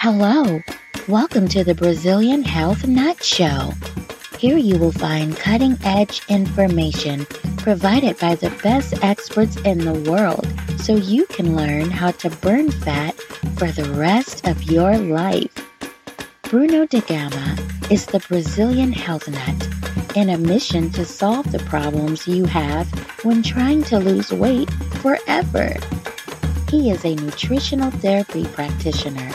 Hello, welcome to the Brazilian Health Nut Show. Here you will find cutting edge information provided by the best experts in the world so you can learn how to burn fat for the rest of your life. Bruno de Gama is the Brazilian health nut in a mission to solve the problems you have when trying to lose weight forever. He is a nutritional therapy practitioner,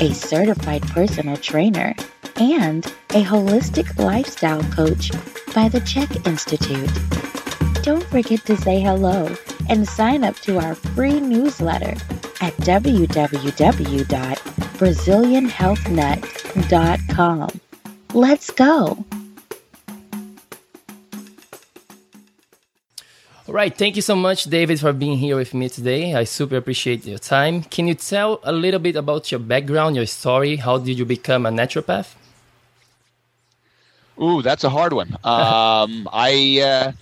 a certified personal trainer, and a holistic lifestyle coach by the CHEK Institute. Don't forget to say hello and sign up to our free newsletter at www.brazilianhealthnut.com. Let's go. Right, thank you so much, David, for being here with me today. I super appreciate your time. Can you tell a little bit about your background, your story? How did you become a naturopath? Ooh, that's a hard one. Um, I, uh,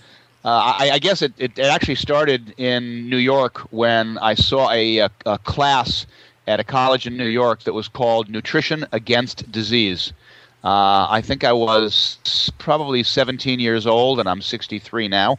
uh, I, I, guess it, it, actually started in New York when I saw a, a, a, class at a college in New York that was called Nutrition Against Disease. Uh, I think I was probably 17 years old, and I'm 63 now.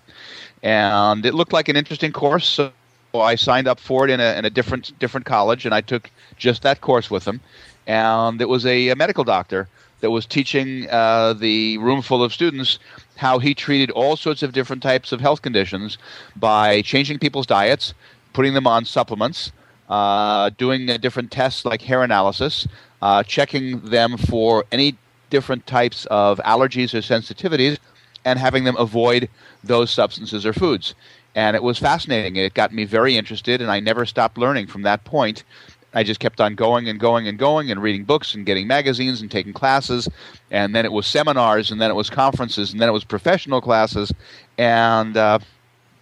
And it looked like an interesting course, so I signed up for it in a, in a different different college, and I took just that course with them. And it was a, a medical doctor that was teaching uh, the room full of students how he treated all sorts of different types of health conditions by changing people's diets, putting them on supplements, uh, doing different tests like hair analysis, uh, checking them for any different types of allergies or sensitivities, and having them avoid those substances or foods. And it was fascinating. It got me very interested, and I never stopped learning from that point. I just kept on going and going and going and reading books and getting magazines and taking classes. And then it was seminars, and then it was conferences, and then it was professional classes. And uh,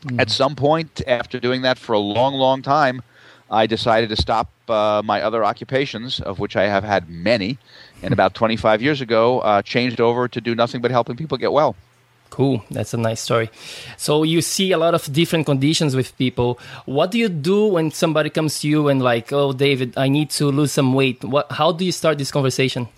mm. at some point, after doing that for a long, long time, I decided to stop uh, my other occupations, of which I have had many. And about 25 years ago, uh, changed over to do nothing but helping people get well. Cool. That's a nice story. So you see a lot of different conditions with people. What do you do when somebody comes to you and like, "Oh, David, I need to lose some weight." What how do you start this conversation?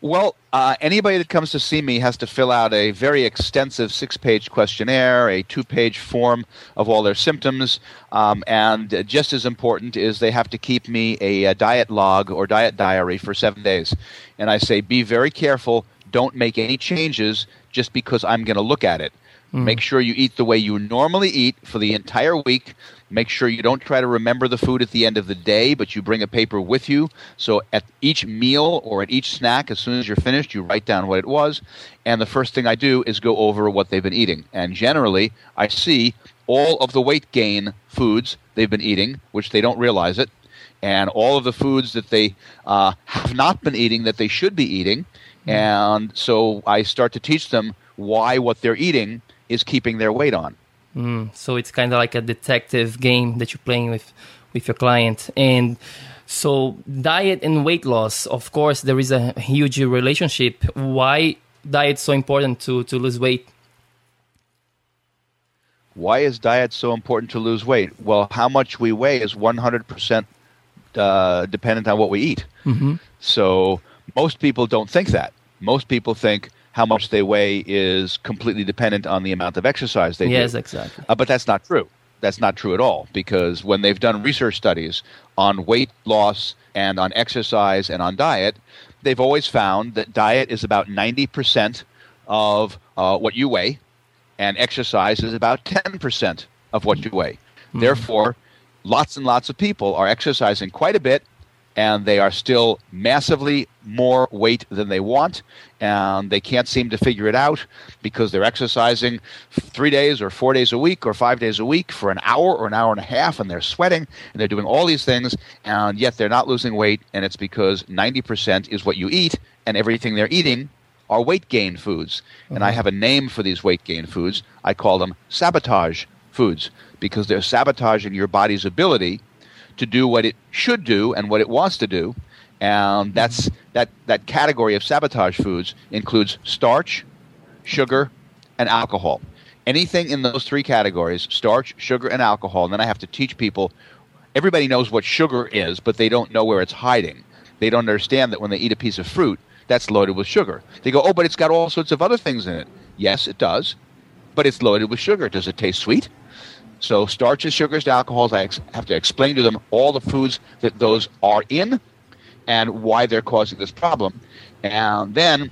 Well, uh, anybody that comes to see me has to fill out a very extensive six page questionnaire, a two page form of all their symptoms, um, and just as important is they have to keep me a, a diet log or diet diary for seven days. And I say, be very careful, don't make any changes just because I'm going to look at it. Mm. Make sure you eat the way you normally eat for the entire week. Make sure you don't try to remember the food at the end of the day, but you bring a paper with you. So at each meal or at each snack, as soon as you're finished, you write down what it was. And the first thing I do is go over what they've been eating. And generally, I see all of the weight gain foods they've been eating, which they don't realize it, and all of the foods that they uh, have not been eating that they should be eating. And so I start to teach them why what they're eating is keeping their weight on. Mm, so it's kind of like a detective game that you're playing with with your client. And so diet and weight loss, of course, there is a huge relationship. Why diet so important to to lose weight? Why is diet so important to lose weight? Well, how much we weigh is 100% uh, dependent on what we eat. Mm-hmm. So most people don't think that. Most people think how much they weigh is completely dependent on the amount of exercise they yes, do. Yes, exactly. Uh, but that's not true. That's not true at all because when they've done research studies on weight loss and on exercise and on diet, they've always found that diet is about 90% of uh, what you weigh, and exercise is about 10% of what you weigh. Mm-hmm. Therefore, lots and lots of people are exercising quite a bit and they are still massively more weight than they want, and they can't seem to figure it out because they're exercising three days or four days a week or five days a week for an hour or an hour and a half, and they're sweating and they're doing all these things, and yet they're not losing weight, and it's because 90% is what you eat, and everything they're eating are weight gain foods. Mm-hmm. And I mm-hmm. have a name for these weight gain foods. I call them sabotage foods because they're sabotaging your body's ability to do what it should do and what it wants to do. And that's that that category of sabotage foods includes starch, sugar, and alcohol. Anything in those three categories, starch, sugar, and alcohol, and then I have to teach people everybody knows what sugar is, but they don't know where it's hiding. They don't understand that when they eat a piece of fruit, that's loaded with sugar. They go, oh, but it's got all sorts of other things in it. Yes, it does, but it's loaded with sugar. Does it taste sweet? So starches, sugars, alcohols, I ex- have to explain to them all the foods that those are in and why they're causing this problem. And then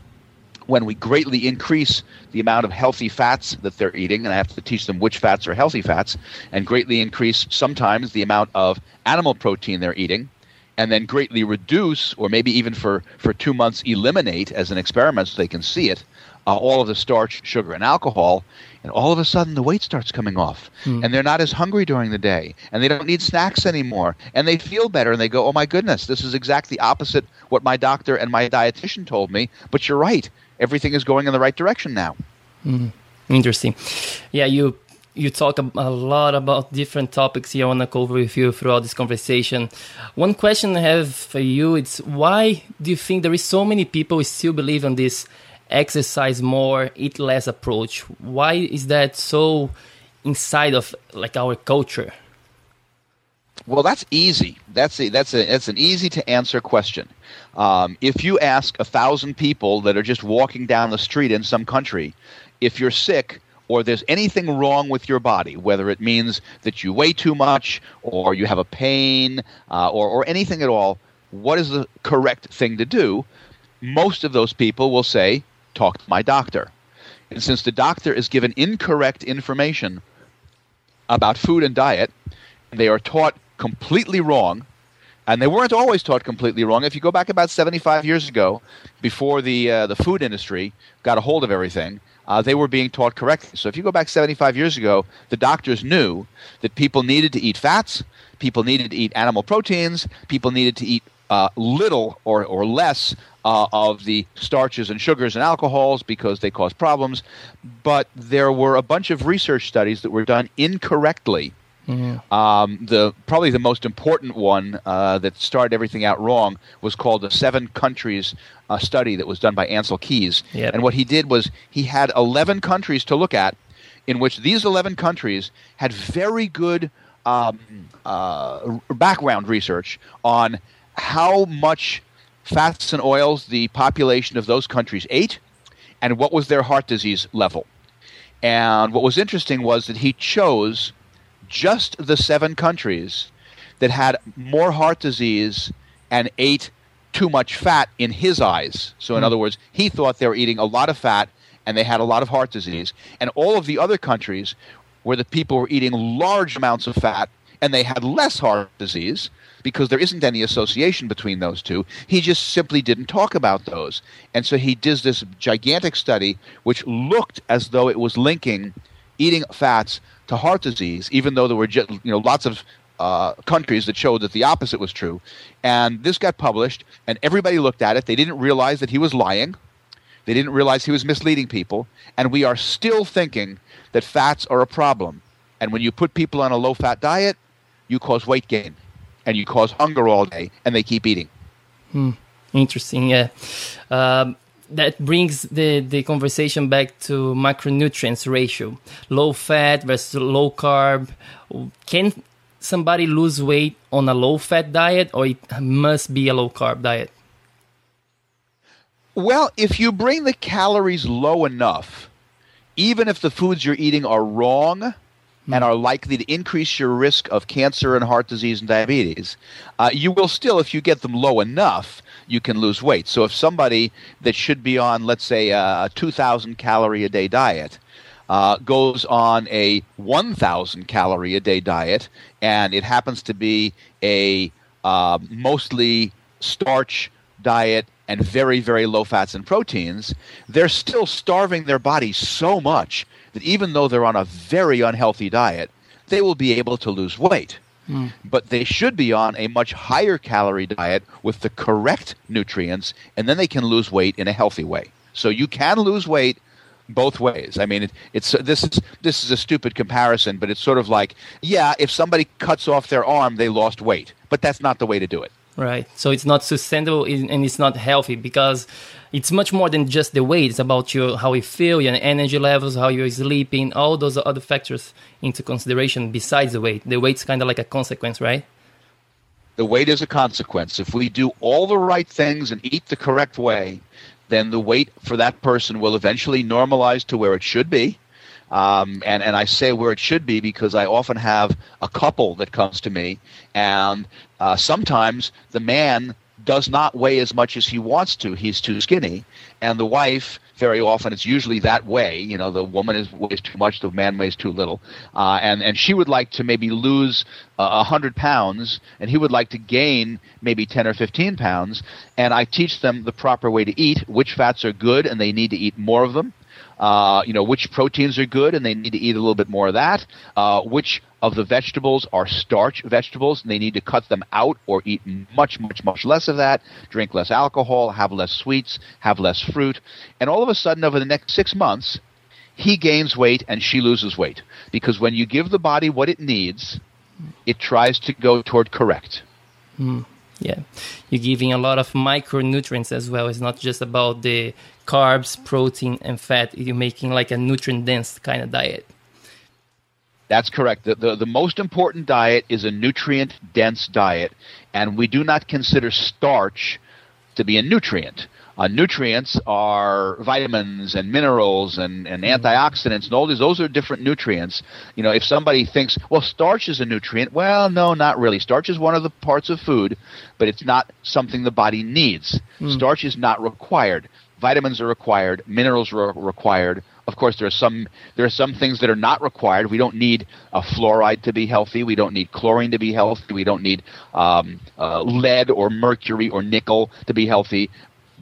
when we greatly increase the amount of healthy fats that they're eating, and I have to teach them which fats are healthy fats, and greatly increase sometimes the amount of animal protein they're eating, and then greatly reduce, or maybe even for, for two months eliminate as an experiment so they can see it, uh, all of the starch, sugar, and alcohol, and all of a sudden the weight starts coming off, mm. and they're not as hungry during the day, and they don't need snacks anymore, and they feel better, and they go, "Oh my goodness, this is exactly opposite what my doctor and my dietitian told me." But you're right, everything is going in the right direction now. Mm. Interesting. Yeah, you you talk a lot about different topics here. I want to cover with you throughout this conversation. One question I have for you is why do you think there is so many people who still believe in this exercise more, eat less approach? Why is that so inside of like our culture? Well, that's easy. That's a, that's a, that's an easy to answer question. Um, if you ask a thousand people that are just walking down the street in some country, if you're sick or there's anything wrong with your body, whether it means that you weigh too much or you have a pain uh, or, or anything at all, what is the correct thing to do? Most of those people will say, talk to my doctor. And since the doctor is given incorrect information about food and diet, they are taught completely wrong, and they weren't always taught completely wrong. If you go back about 75 years ago, before the uh, the food industry got a hold of everything, uh, they were being taught correctly. So if you go back 75 years ago, the doctors knew that people needed to eat fats, people needed to eat animal proteins, people needed to eat uh, little or, or less uh, of the starches and sugars and alcohols because they cause problems. But there were a bunch of research studies that were done incorrectly. Mm-hmm. Um, the probably the most important one uh, that started everything out wrong was called the Seven Countries uh, study that was done by Ancel Keys. Yep. And what he did was he had eleven countries to look at, in which these eleven countries had very good um, uh, background research on how much fats and oils the population of those countries ate and what was their heart disease level. And what was interesting was that he chose just the seven countries that had more heart disease and ate too much fat in his eyes. So, in mm. other words, he thought they were eating a lot of fat and they had a lot of heart disease. And all of the other countries where the people were eating large amounts of fat and they had less heart disease because there isn't any association between those two. He just simply didn't talk about those. And so he did this gigantic study which looked as though it was linking eating fats to heart disease, even though there were just, you know lots of uh, countries that showed that the opposite was true. And this got published, and everybody looked at it. They didn't realize that he was lying. They didn't realize he was misleading people. And we are still thinking that fats are a problem. And when you put people on a low fat diet, you cause weight gain and you cause hunger all day, and they keep eating. Hmm. Interesting. Yeah. Um, that brings the, the conversation back to macronutrients ratio low fat versus low carb can somebody lose weight on a low fat diet or it must be a low carb diet well if you bring the calories low enough even if the foods you're eating are wrong and are likely to increase your risk of cancer and heart disease and diabetes, uh, you will still, if you get them low enough, you can lose weight. So if somebody that should be on, let's say, a 2,000 calorie a day diet, uh, goes on a 1,000 calorie a day diet, and it happens to be a uh, mostly starch diet and very, very low fats and proteins, they're still starving their body so much that even though they're on a very unhealthy diet, they will be able to lose weight. Mm. But they should be on a much higher calorie diet with the correct nutrients, and then they can lose weight in a healthy way. So you can lose weight both ways. I mean, it, it's this is this is a stupid comparison, but it's sort of like, yeah, if somebody cuts off their arm, they lost weight, but that's not the way to do it. Right. So it's not sustainable and it's not healthy because it's much more than just the weight. It's about your how you feel, your energy levels, how you're sleeping, all those other factors into consideration besides the weight. The weight's kind of like a consequence, right? the weight is a consequence. If we do all the right things and eat the correct way, then the weight for that person will eventually normalize to where it should be. Um, and, and I say where it should be because I often have a couple that comes to me, and uh, sometimes the man does not weigh as much as he wants to. He's too skinny. And the wife, very often, it's usually that way. You know, the woman is weighs too much, the man weighs too little. Uh, and, and she would like to maybe lose uh, a uh, hundred pounds, and he would like to gain maybe 10 or 15 pounds. And I teach them the proper way to eat, which fats are good, and they need to eat more of them uh, you know, which proteins are good and they need to eat a little bit more of that, uh, which of the vegetables are starch vegetables and they need to cut them out or eat much, much, much less of that, drink less alcohol, have less sweets, have less fruit. And all of a sudden, over the next six months, he gains weight and she loses weight. Because when you give the body what it needs, it tries to go toward correct. Mm. Yeah, you're giving a lot of micronutrients as well. It's not just about the carbs, protein, and fat. You're making like a nutrient dense kind of diet. That's correct. The, the, the most important diet is a nutrient dense diet, and we do not consider starch to be a nutrient. Uh, nutrients are vitamins and minerals and, and mm-hmm. antioxidants and all these. Those are different nutrients. You know, if somebody thinks, well, starch is a nutrient, well, no, not really. Starch is one of the parts of food, but it's not something the body needs. Mm. Starch is not required. Vitamins are required. Minerals are required. Of course, there are some there are some things that are not required. We don't need a fluoride to be healthy. We don't need chlorine to be healthy. We don't need um, uh, lead or mercury or nickel to be healthy.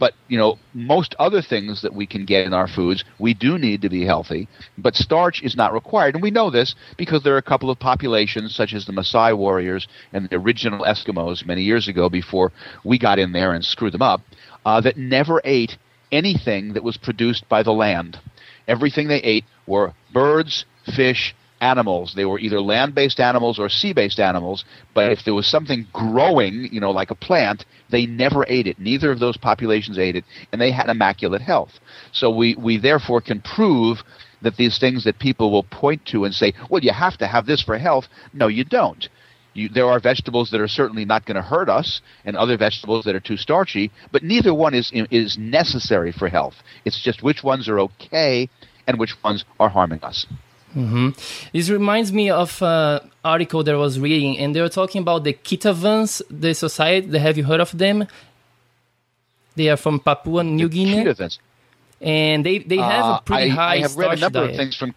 But you know, most other things that we can get in our foods, we do need to be healthy. But starch is not required, and we know this because there are a couple of populations, such as the Maasai warriors and the original Eskimos many years ago, before we got in there and screwed them up, uh, that never ate anything that was produced by the land. Everything they ate were birds, fish, animals. They were either land based animals or sea based animals, but if there was something growing, you know, like a plant, they never ate it. Neither of those populations ate it, and they had immaculate health. So we, we therefore can prove that these things that people will point to and say, well, you have to have this for health. No, you don't. You, there are vegetables that are certainly not going to hurt us, and other vegetables that are too starchy. But neither one is is necessary for health. It's just which ones are okay and which ones are harming us. Mm-hmm. This reminds me of an article that I was reading, and they were talking about the Kitavans, the society. Have you heard of them? They are from Papua New the Guinea. Kitavans. And they, they have uh, a pretty I, high I have read a number diet. of things from.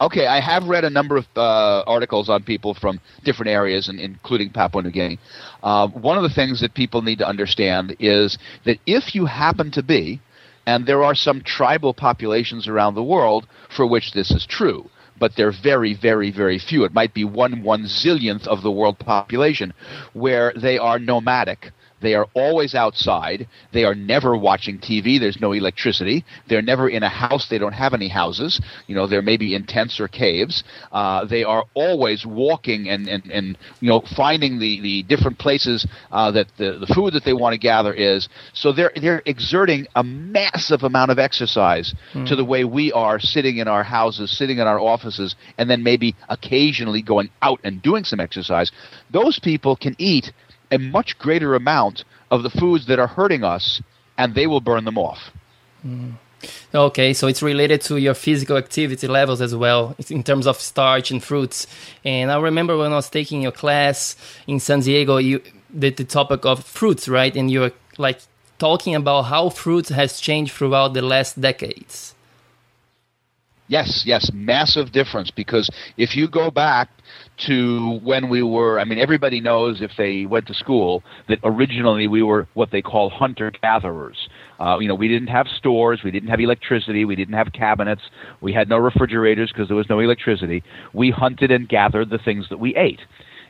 Okay, I have read a number of uh, articles on people from different areas, and including Papua New Guinea. Uh, one of the things that people need to understand is that if you happen to be and there are some tribal populations around the world for which this is true, but they're very, very, very few. It might be one one zillionth of the world population where they are nomadic they are always outside. They are never watching TV. There's no electricity. They're never in a house. They don't have any houses. You know, they're maybe in tents or caves. Uh, they are always walking and, and, and you know finding the, the different places uh, that the, the food that they want to gather is. So they're they're exerting a massive amount of exercise mm. to the way we are sitting in our houses, sitting in our offices, and then maybe occasionally going out and doing some exercise. Those people can eat a much greater amount of the foods that are hurting us, and they will burn them off. Mm. Okay, so it's related to your physical activity levels as well, in terms of starch and fruits. And I remember when I was taking your class in San Diego, you did the topic of fruits, right? And you were like talking about how fruits has changed throughout the last decades. Yes, yes, massive difference because if you go back to when we were, I mean, everybody knows if they went to school that originally we were what they call hunter gatherers. Uh, you know, we didn't have stores, we didn't have electricity, we didn't have cabinets, we had no refrigerators because there was no electricity. We hunted and gathered the things that we ate.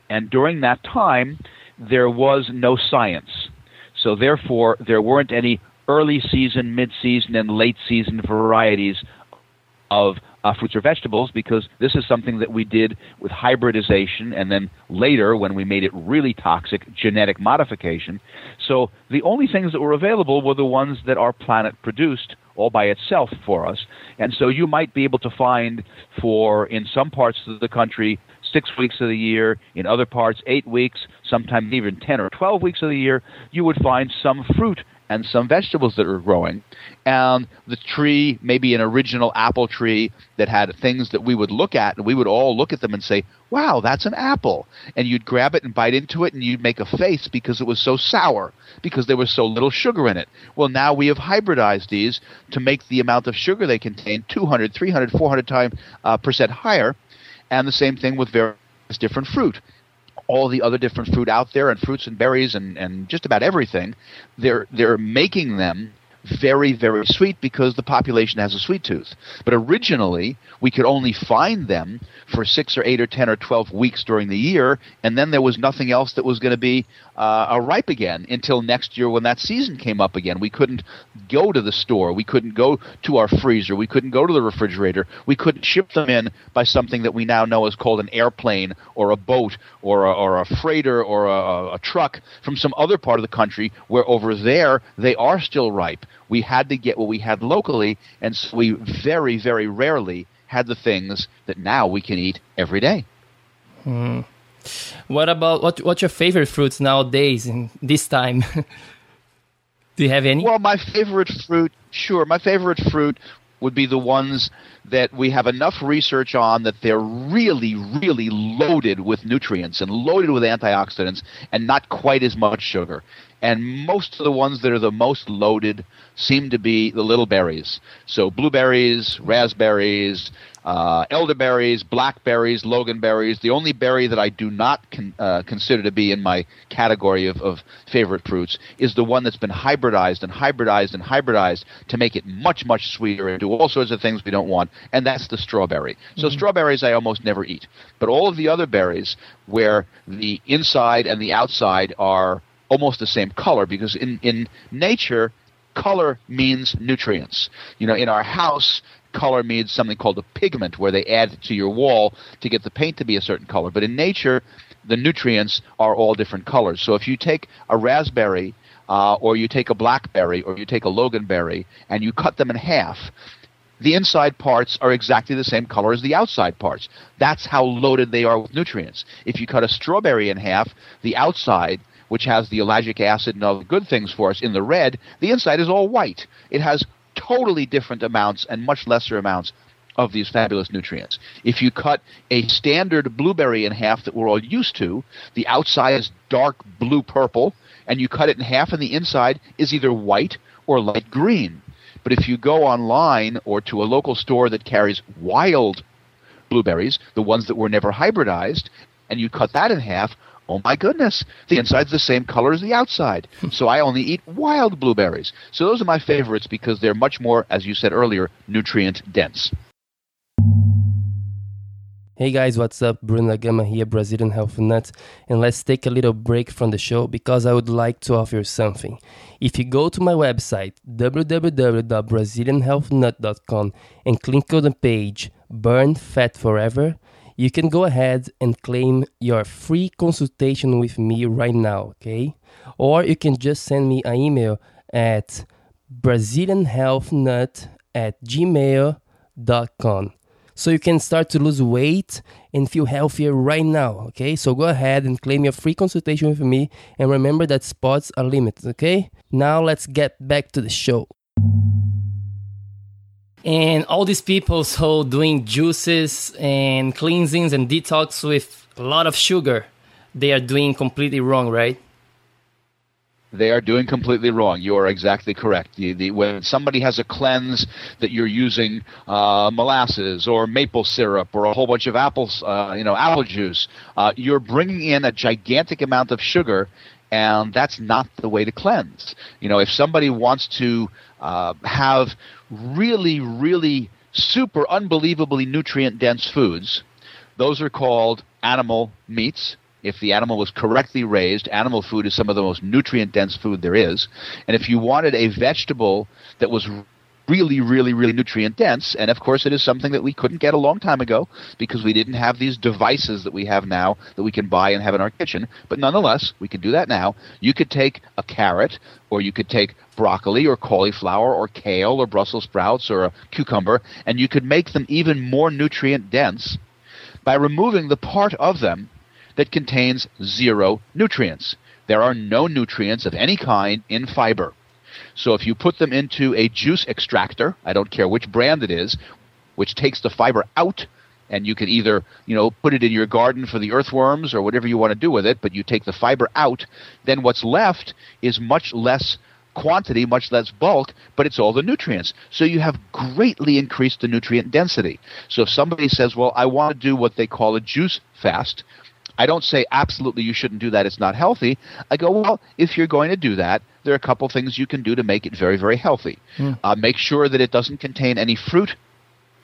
And during that time, there was no science. So therefore, there weren't any early season, mid season, and late season varieties of uh, fruits or vegetables because this is something that we did with hybridization and then later when we made it really toxic genetic modification. So the only things that were available were the ones that our planet produced all by itself for us. And so you might be able to find for in some parts of the country six weeks of the year, in other parts, eight weeks, sometimes even 10 or 12 weeks of the year, you would find some fruit and some vegetables that were growing. And the tree, maybe an original apple tree that had things that we would look at, and we would all look at them and say, wow, that's an apple. And you'd grab it and bite into it, and you'd make a face because it was so sour, because there was so little sugar in it. Well, now we have hybridized these to make the amount of sugar they contain 200, 300, 400 times uh, percent higher. And the same thing with various different fruit all the other different fruit out there and fruits and berries and, and just about everything, they're they're making them very, very sweet because the population has a sweet tooth. But originally, we could only find them for six or eight or ten or twelve weeks during the year, and then there was nothing else that was going to be uh, ripe again until next year when that season came up again. We couldn't go to the store, we couldn't go to our freezer, we couldn't go to the refrigerator, we couldn't ship them in by something that we now know is called an airplane or a boat or a, or a freighter or a, a truck from some other part of the country where over there they are still ripe we had to get what we had locally, and so we very, very rarely had the things that now we can eat every day. Hmm. What about what? What's your favorite fruits nowadays in this time? Do you have any? Well, my favorite fruit, sure, my favorite fruit would be the ones that we have enough research on that they're really, really loaded with nutrients and loaded with antioxidants and not quite as much sugar. And most of the ones that are the most loaded seem to be the little berries. So blueberries, raspberries, uh, elderberries, blackberries, loganberries. The only berry that I do not con- uh, consider to be in my category of, of favorite fruits is the one that's been hybridized and hybridized and hybridized to make it much, much sweeter and do all sorts of things we don't want, and that's the strawberry. So mm-hmm. strawberries I almost never eat. But all of the other berries where the inside and the outside are almost the same color because in, in nature color means nutrients. You know, in our house, color means something called a pigment, where they add to your wall to get the paint to be a certain color. But in nature, the nutrients are all different colors. So if you take a raspberry, uh, or you take a blackberry, or you take a loganberry, and you cut them in half, the inside parts are exactly the same color as the outside parts. That's how loaded they are with nutrients. If you cut a strawberry in half, the outside which has the ellagic acid and other good things for us in the red, the inside is all white. It has totally different amounts and much lesser amounts of these fabulous nutrients. If you cut a standard blueberry in half that we're all used to, the outside is dark blue purple, and you cut it in half, and the inside is either white or light green. But if you go online or to a local store that carries wild blueberries, the ones that were never hybridized, and you cut that in half, oh my goodness, the inside's the same color as the outside. Hmm. so I only eat wild blueberries. So those are my favorites because they're much more, as you said earlier, nutrient dense. Hey guys, what's up? Bruno Gama here, Brazilian Health Nut, and let's take a little break from the show because I would like to offer you something. If you go to my website, www.brazilianhealthnut.com, and click on the page Burn Fat Forever, you can go ahead and claim your free consultation with me right now, okay? Or you can just send me an email at brazilianhealthnut at gmail.com. So you can start to lose weight and feel healthier right now, okay? So go ahead and claim your free consultation with me and remember that spots are limited, okay? Now let's get back to the show and all these people so doing juices and cleansings and detox with a lot of sugar they are doing completely wrong right they are doing completely wrong. You are exactly correct. The, the, when somebody has a cleanse that you're using uh, molasses or maple syrup or a whole bunch of apples, uh, you know, apple juice, uh, you're bringing in a gigantic amount of sugar, and that's not the way to cleanse. You know, if somebody wants to uh, have really, really super unbelievably nutrient dense foods. Those are called animal meats. If the animal was correctly raised, animal food is some of the most nutrient dense food there is. And if you wanted a vegetable that was really, really, really nutrient dense. And of course, it is something that we couldn't get a long time ago because we didn't have these devices that we have now that we can buy and have in our kitchen. But nonetheless, we can do that now. You could take a carrot, or you could take broccoli, or cauliflower, or kale, or Brussels sprouts, or a cucumber, and you could make them even more nutrient dense by removing the part of them that contains zero nutrients. There are no nutrients of any kind in fiber. So if you put them into a juice extractor, I don't care which brand it is, which takes the fiber out and you can either you know put it in your garden for the earthworms or whatever you want to do with it but you take the fiber out then what's left is much less quantity much less bulk but it's all the nutrients. So you have greatly increased the nutrient density. So if somebody says well i want to do what they call a juice fast I don't say absolutely you shouldn't do that, it's not healthy. I go, well, if you're going to do that, there are a couple things you can do to make it very, very healthy. Mm. Uh, make sure that it doesn't contain any fruit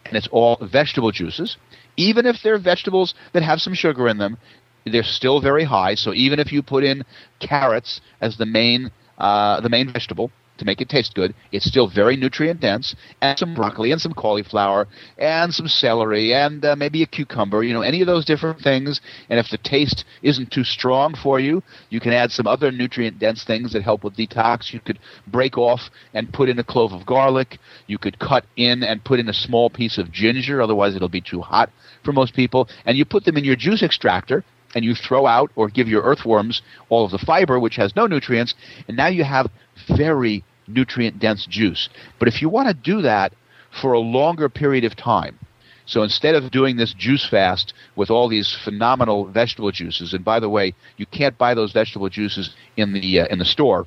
and it's all vegetable juices. Even if they're vegetables that have some sugar in them, they're still very high. So even if you put in carrots as the main uh, the main vegetable, to make it taste good. It's still very nutrient dense, and some broccoli and some cauliflower and some celery and uh, maybe a cucumber. You know, any of those different things. And if the taste isn't too strong for you, you can add some other nutrient dense things that help with detox. You could break off and put in a clove of garlic. You could cut in and put in a small piece of ginger. Otherwise, it'll be too hot for most people. And you put them in your juice extractor and you throw out or give your earthworms all of the fiber, which has no nutrients, and now you have very nutrient dense juice. But if you want to do that for a longer period of time, so instead of doing this juice fast with all these phenomenal vegetable juices, and by the way, you can't buy those vegetable juices in the uh, in the store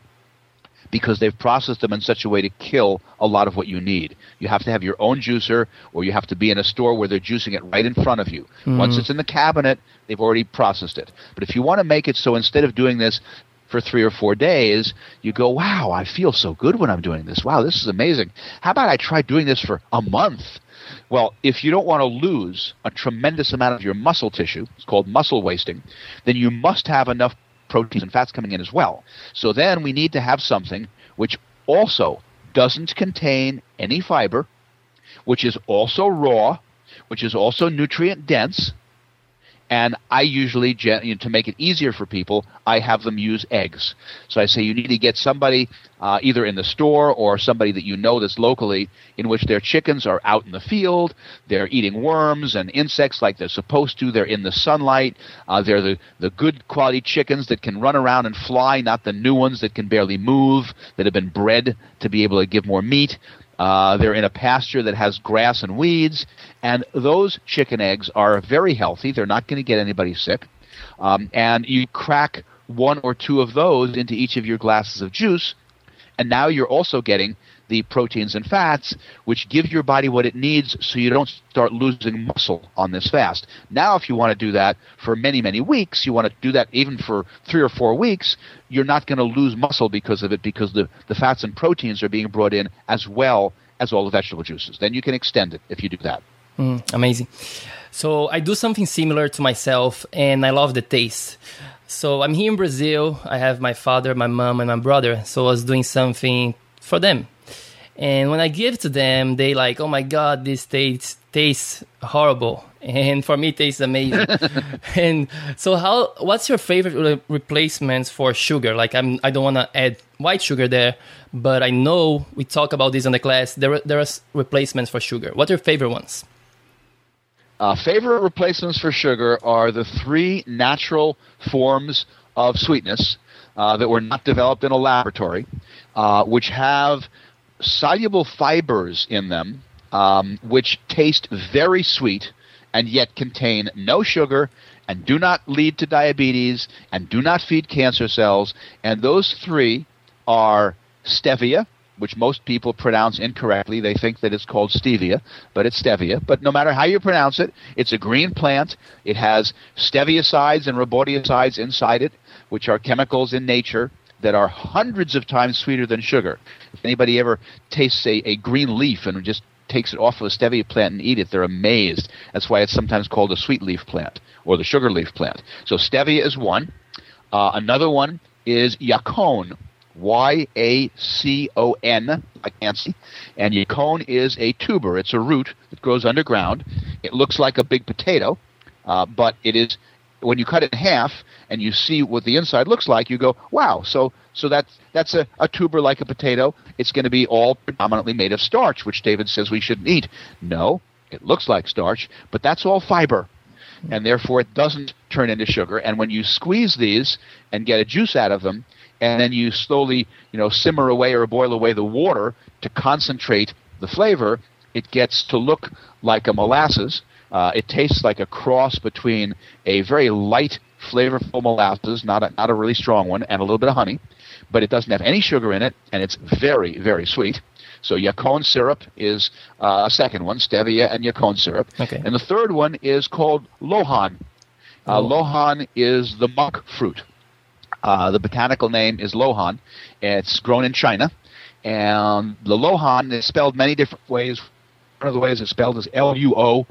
because they've processed them in such a way to kill a lot of what you need. You have to have your own juicer, or you have to be in a store where they're juicing it right in front of you. Mm. Once it's in the cabinet, they've already processed it. But if you want to make it so instead of doing this for three or four days, you go, wow, I feel so good when I'm doing this. Wow, this is amazing. How about I try doing this for a month? Well, if you don't want to lose a tremendous amount of your muscle tissue, it's called muscle wasting, then you must have enough proteins and fats coming in as well. So then we need to have something which also doesn't contain any fiber, which is also raw, which is also nutrient dense, and I usually, to make it easier for people, I have them use eggs. So I say you need to get somebody uh, either in the store or somebody that you know that's locally in which their chickens are out in the field, they're eating worms and insects like they're supposed to, they're in the sunlight, uh, they're the, the good quality chickens that can run around and fly, not the new ones that can barely move, that have been bred to be able to give more meat. Uh, they're in a pasture that has grass and weeds, and those chicken eggs are very healthy. They're not going to get anybody sick. Um, and you crack one or two of those into each of your glasses of juice, and now you're also getting the proteins and fats, which give your body what it needs so you don't start losing muscle on this fast. Now, if you want to do that for many, many weeks, you want to do that even for three or four weeks, you're not going to lose muscle because of it because the, the fats and proteins are being brought in as well as all the vegetable juices. Then you can extend it if you do that. Mm, amazing. So I do something similar to myself, and I love the taste. So I'm here in Brazil. I have my father, my mom, and my brother. So I was doing something for them. And when I give to them, they like, oh my god, this tastes tastes horrible, and for me, it tastes amazing. and so, how? What's your favorite re- replacements for sugar? Like, I'm I don't want to add white sugar there, but I know we talk about this in the class. There there are replacements for sugar. What are your favorite ones? Uh, favorite replacements for sugar are the three natural forms of sweetness uh, that were not developed in a laboratory, uh, which have soluble fibers in them, um, which taste very sweet and yet contain no sugar and do not lead to diabetes and do not feed cancer cells. And those three are stevia, which most people pronounce incorrectly. They think that it's called stevia, but it's stevia. But no matter how you pronounce it, it's a green plant. It has steviosides and rebaudiosides inside it, which are chemicals in nature that are hundreds of times sweeter than sugar. If anybody ever tastes a, a green leaf and just takes it off of a stevia plant and eat it, they're amazed. That's why it's sometimes called a sweet leaf plant or the sugar leaf plant. So stevia is one. Uh, another one is yacon, Y A C O N, like Nancy. And yacon is a tuber. It's a root that grows underground. It looks like a big potato, uh, but it is when you cut it in half and you see what the inside looks like, you go, wow, so so that's that's a, a tuber like a potato. It's going to be all predominantly made of starch, which David says we shouldn't eat. No, it looks like starch, but that's all fiber. and therefore it doesn't turn into sugar. And when you squeeze these and get a juice out of them, and then you slowly, you know, simmer away or boil away the water to concentrate the flavor, it gets to look like a molasses. Uh, it tastes like a cross between a very light, flavorful molasses, not a, not a really strong one, and a little bit of honey, but it doesn't have any sugar in it, and it's very, very sweet. So Yacon syrup is uh, a second one, stevia and Yacon syrup. Okay. And the third one is called Lohan. Uh, Oh. Lohan is the monk fruit. Uh, the botanical name is Lohan. It's grown in China. And the Lohan is spelled many different ways. One of the ways it's spelled is L U O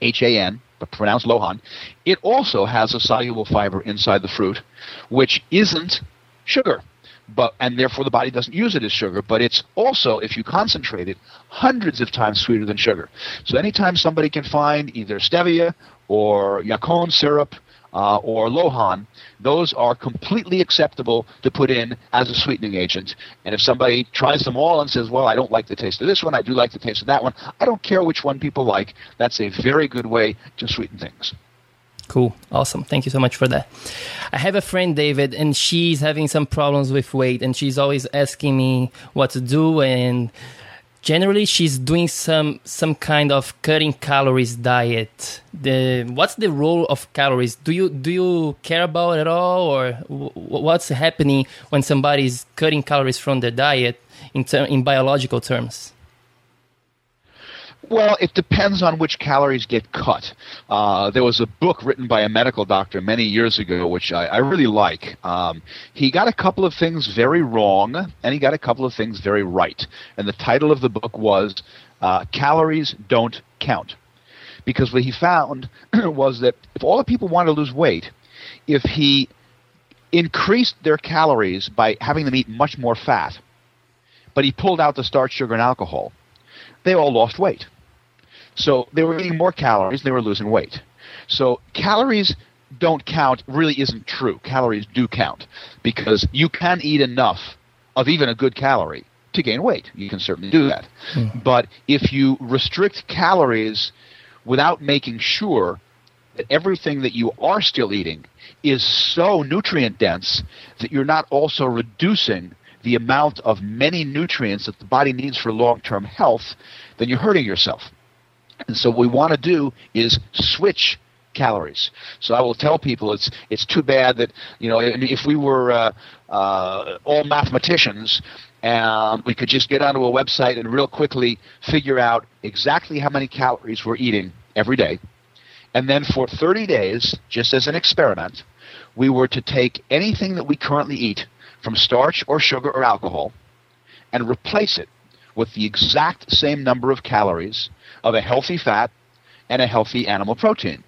H A N, but pronounced Lohan. It also has a soluble fiber inside the fruit, which isn't sugar. But and therefore the body doesn't use it as sugar, but it's also, if you concentrate it, hundreds of times sweeter than sugar. So anytime somebody can find either stevia or Yacon syrup uh, or Lohan, those are completely acceptable to put in as a sweetening agent. And if somebody tries them all and says, "Well, I don't like the taste of this one, I do like the taste of that one," I don't care which one people like. That's a very good way to sweeten things. Cool. Awesome. Thank you so much for that. I have a friend, David, and she's having some problems with weight, and she's always asking me what to do. And generally, she's doing some some kind of cutting calories diet. The what's the role of calories? Do you do you care about it at all, or what's happening when somebody's cutting calories from their diet in ter- in biological terms? Well, it depends on which calories get cut. Uh, there was a book written by a medical doctor many years ago, which I, I really like. Um, he got a couple of things very wrong, and he got a couple of things very right. And the title of the book was uh, Calories Don't Count. Because what he found was that if all the people wanted to lose weight, if he increased their calories by having them eat much more fat, but he pulled out the starch, sugar, and alcohol, they all lost weight. So they were eating more calories, they were losing weight. So calories don't count really isn't true. Calories do count because you can eat enough of even a good calorie to gain weight. You can certainly do that. Hmm. But if you restrict calories without making sure that everything that you are still eating is so nutrient dense that you're not also reducing the amount of many nutrients that the body needs for long term health, then you're hurting yourself. And so what we want to do is switch calories. So I will tell people it's it's too bad that you know if we were uh, uh, all mathematicians and we could just get onto a website and real quickly figure out exactly how many calories we're eating every day, and then for 30 days, just as an experiment, we were to take anything that we currently eat from starch or sugar or alcohol and replace it with the exact same number of calories of a healthy fat and a healthy animal protein.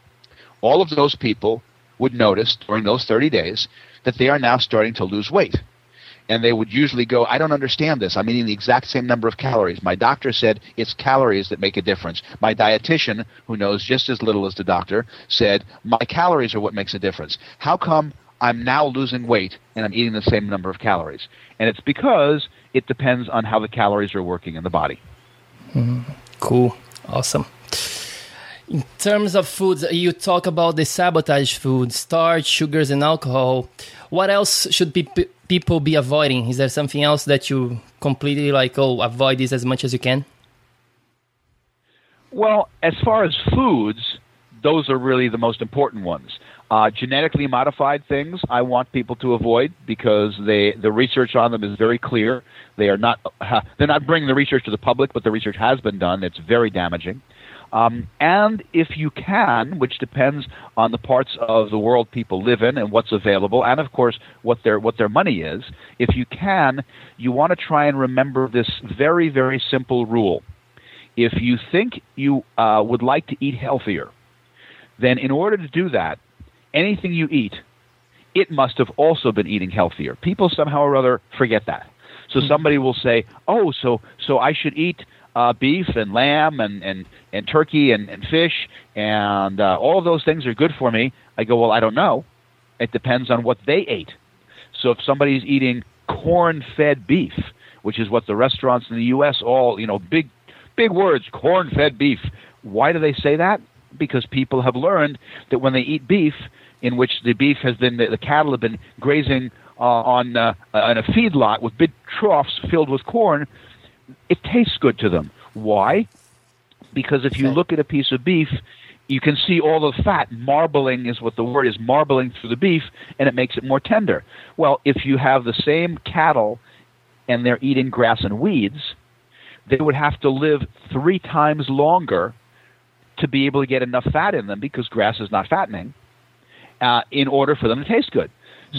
All of those people would notice during those 30 days that they are now starting to lose weight. And they would usually go, I don't understand this. I'm eating the exact same number of calories. My doctor said it's calories that make a difference. My dietitian, who knows just as little as the doctor, said, My calories are what makes a difference. How come I'm now losing weight and I'm eating the same number of calories? And it's because it depends on how the calories are working in the body. Mm-hmm. Cool. Awesome. In terms of foods, you talk about the sabotage foods, starch, sugars, and alcohol. What else should pe- people be avoiding? Is there something else that you completely like, oh, avoid this as much as you can? Well, as far as foods, those are really the most important ones. Uh, genetically modified things I want people to avoid because they the research on them is very clear. They are not they're not bringing the research to the public, but the research has been done. It's very damaging. Um, and if you can, which depends on the parts of the world people live in and what's available, and of course what their what their money is, if you can, you want to try and remember this very very simple rule. If you think you uh, would like to eat healthier, then in order to do that, anything you eat, it must have also been eating healthier. People somehow or other forget that. So somebody will say, "Oh, so so I should eat uh, beef and lamb and and and turkey and, and fish and uh, all of those things are good for me." I go, "Well, I don't know. It depends on what they ate." So if somebody's eating corn-fed beef, which is what the restaurants in the U.S. all you know big big words, corn-fed beef. Why do they say that? Because people have learned that when they eat beef, in which the beef has been the, the cattle have been grazing uh, on uh, on a feedlot with big troughs filled with corn, it tastes good to them. Why? Because if you look at a piece of beef, you can see all the fat marbling is what the word is marbling through the beef, and it makes it more tender. Well, if you have the same cattle and they're eating grass and weeds, they would have to live three times longer to be able to get enough fat in them because grass is not fattening uh, in order for them to taste good.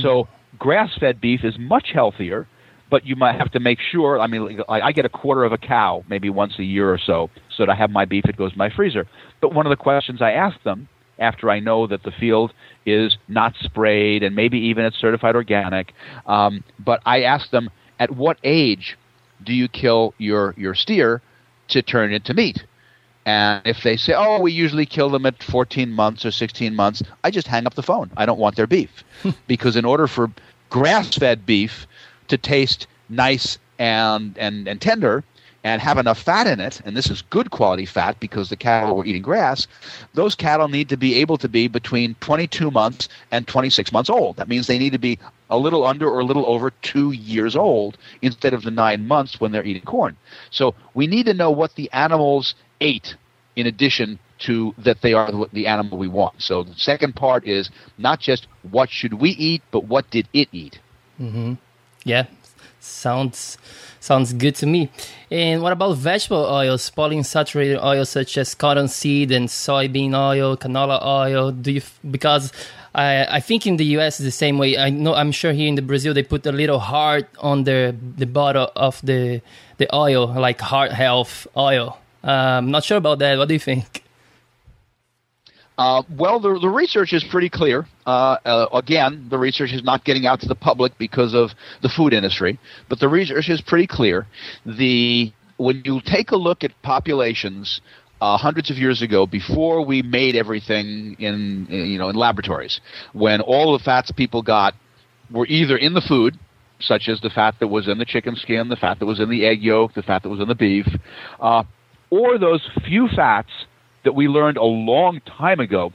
So grass fed beef is much healthier, but you might have to make sure. I mean, like, I get a quarter of a cow maybe once a year or so, so that I have my beef it goes in my freezer. But one of the questions I ask them after I know that the field is not sprayed and maybe even it's certified organic, um, but I ask them at what age do you kill your your steer to turn into meat? And if they say, "Oh, we usually kill them at 14 months or 16 months," I just hang up the phone. I don't want their beef hmm. because in order for grass-fed beef to taste nice and and and tender and have enough fat in it, and this is good quality fat because the cattle were eating grass, those cattle need to be able to be between 22 months and 26 months old. That means they need to be a little under or a little over two years old instead of the nine months when they're eating corn. So we need to know what the animals ate in addition to that they are the- the animal we want. So the second part is not just what should we eat, but what did it eat. Mm-hmm. Yeah, sounds sounds good to me. And what about vegetable oils, polyunsaturated oils such as cottonseed and soybean oil, canola oil? Do you because I I think in the U.S. the same way. I know I'm sure here in the Brazil they put a little heart on the the bottle of the the oil, like heart health oil. Um, not sure about that. What do you think? Uh, well, the, the research is pretty clear. Uh, uh, again, the research is not getting out to the public because of the food industry, but the research is pretty clear. The when you take a look at populations uh, hundreds of years ago, before we made everything in you know in laboratories, when all the fats people got were either in the food, such as the fat that was in the chicken skin, the fat that was in the egg yolk, the fat that was in the beef, uh, or those few fats that we learned a long time ago